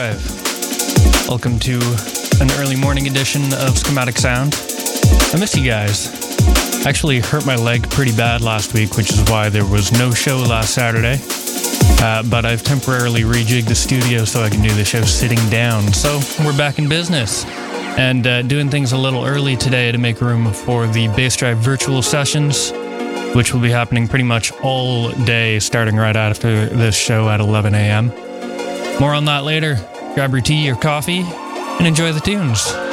Drive. Welcome to an early morning edition of Schematic Sound. I miss you guys. I actually hurt my leg pretty bad last week, which is why there was no show last Saturday. Uh, but I've temporarily rejigged the studio so I can do the show sitting down. So we're back in business and uh, doing things a little early today to make room for the Bass Drive virtual sessions, which will be happening pretty much all day starting right after this show at 11 a.m. More on that later. Grab your tea or coffee and enjoy the tunes.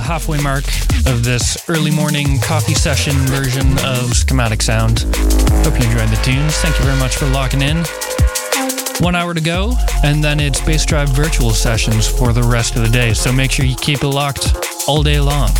Halfway mark of this early morning coffee session version of Schematic Sound. Hope you enjoyed the tunes. Thank you very much for locking in. One hour to go, and then it's Bass Drive virtual sessions for the rest of the day, so make sure you keep it locked all day long.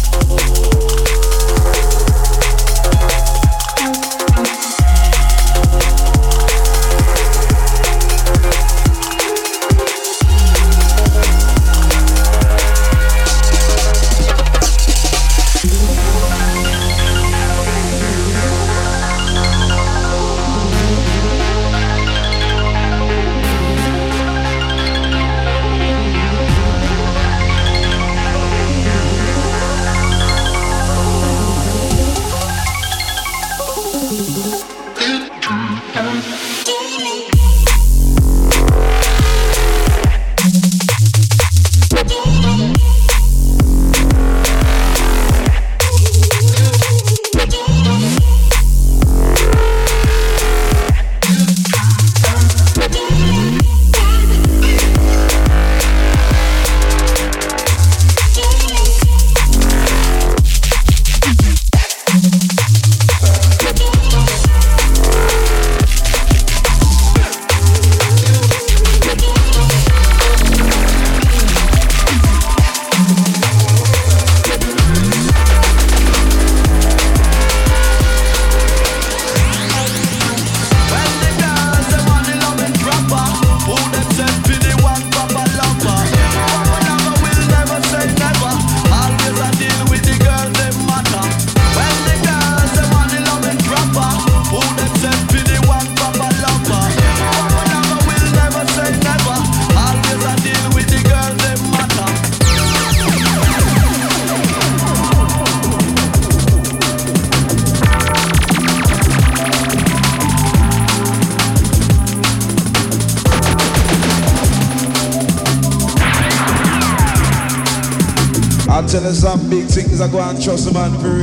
Trust a man for real, I when I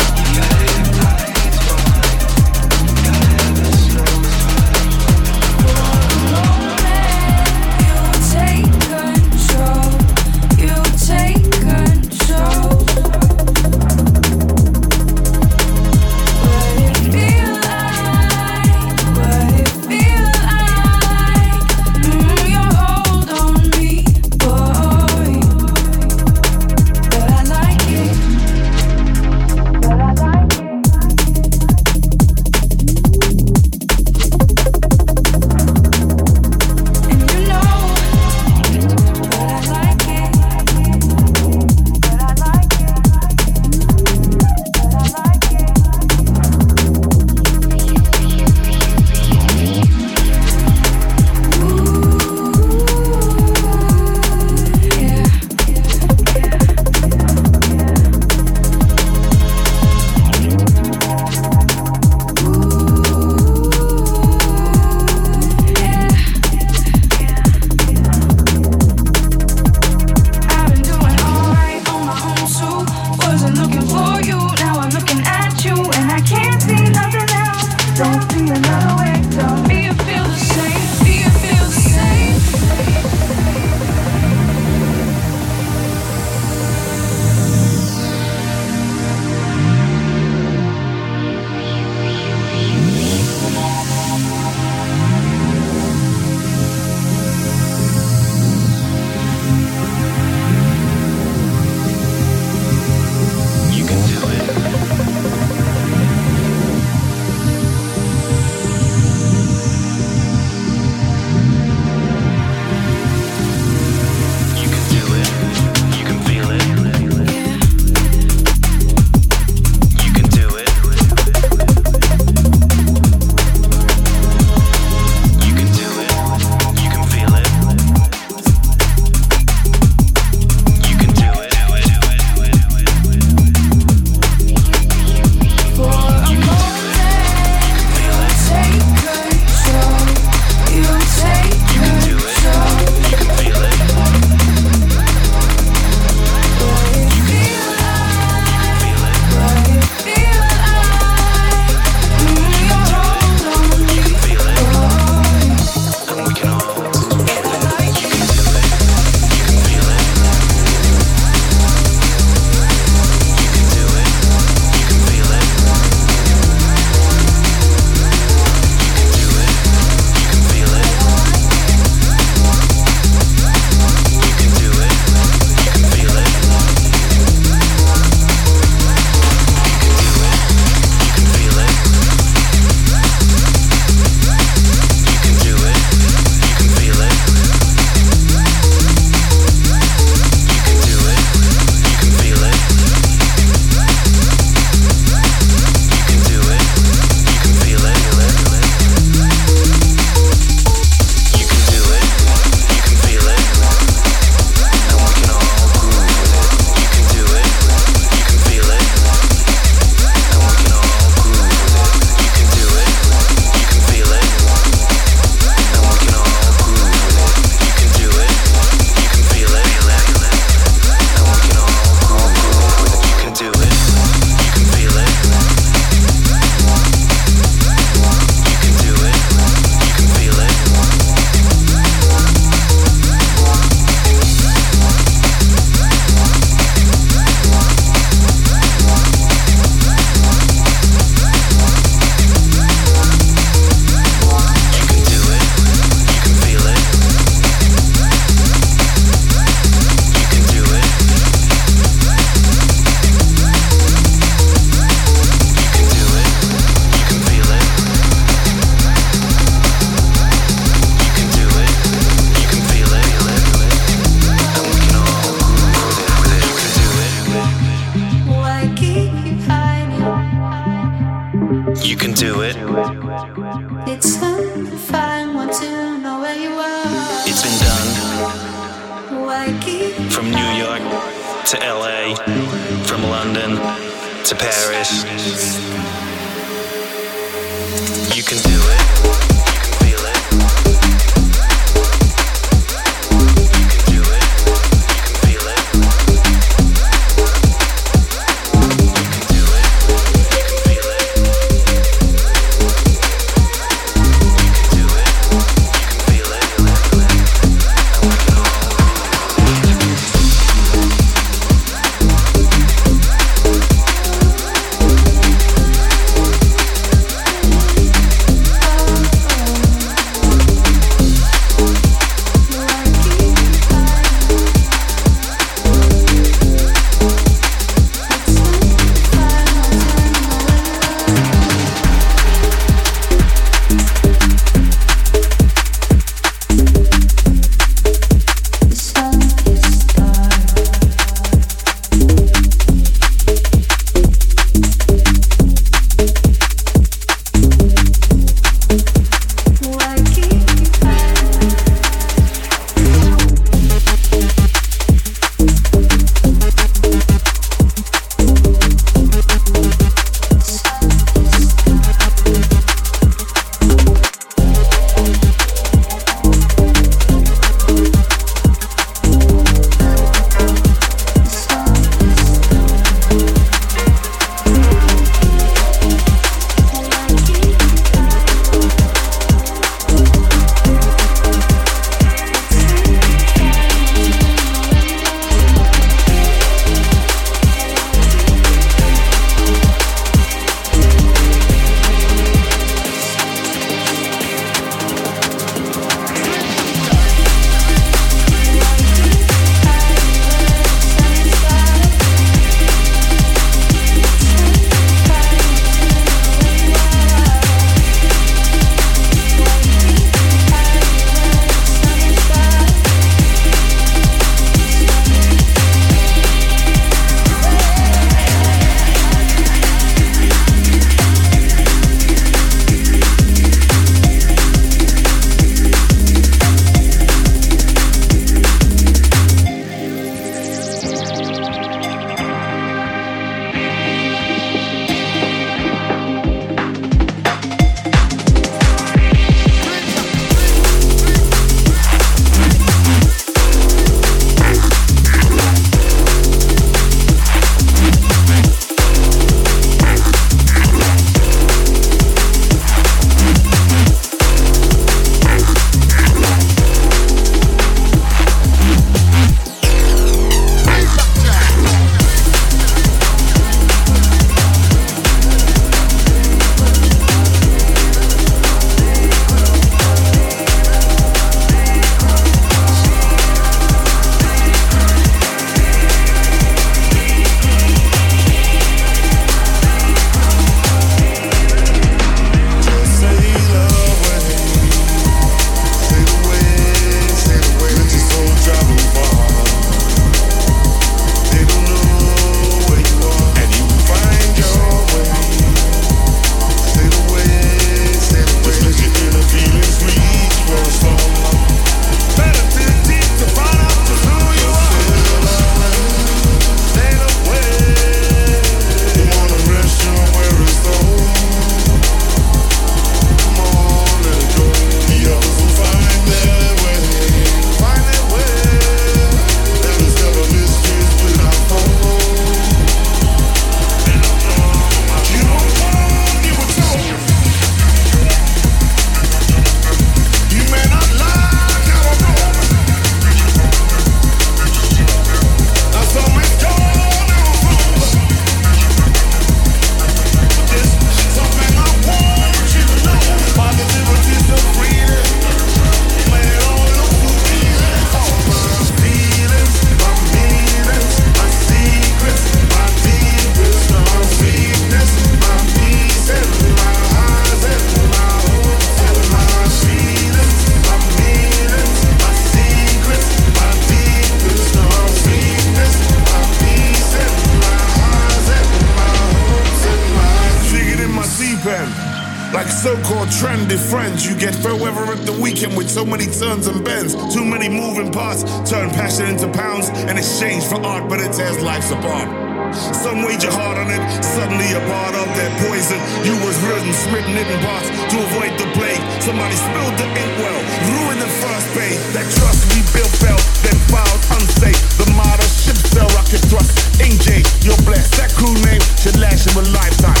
Somebody spilled the inkwell, ruined the first pay. That trust we built fell, then filed unsafe. The model ship sell rocket thrust. Engage, you're blessed. That crew name should last you a lifetime.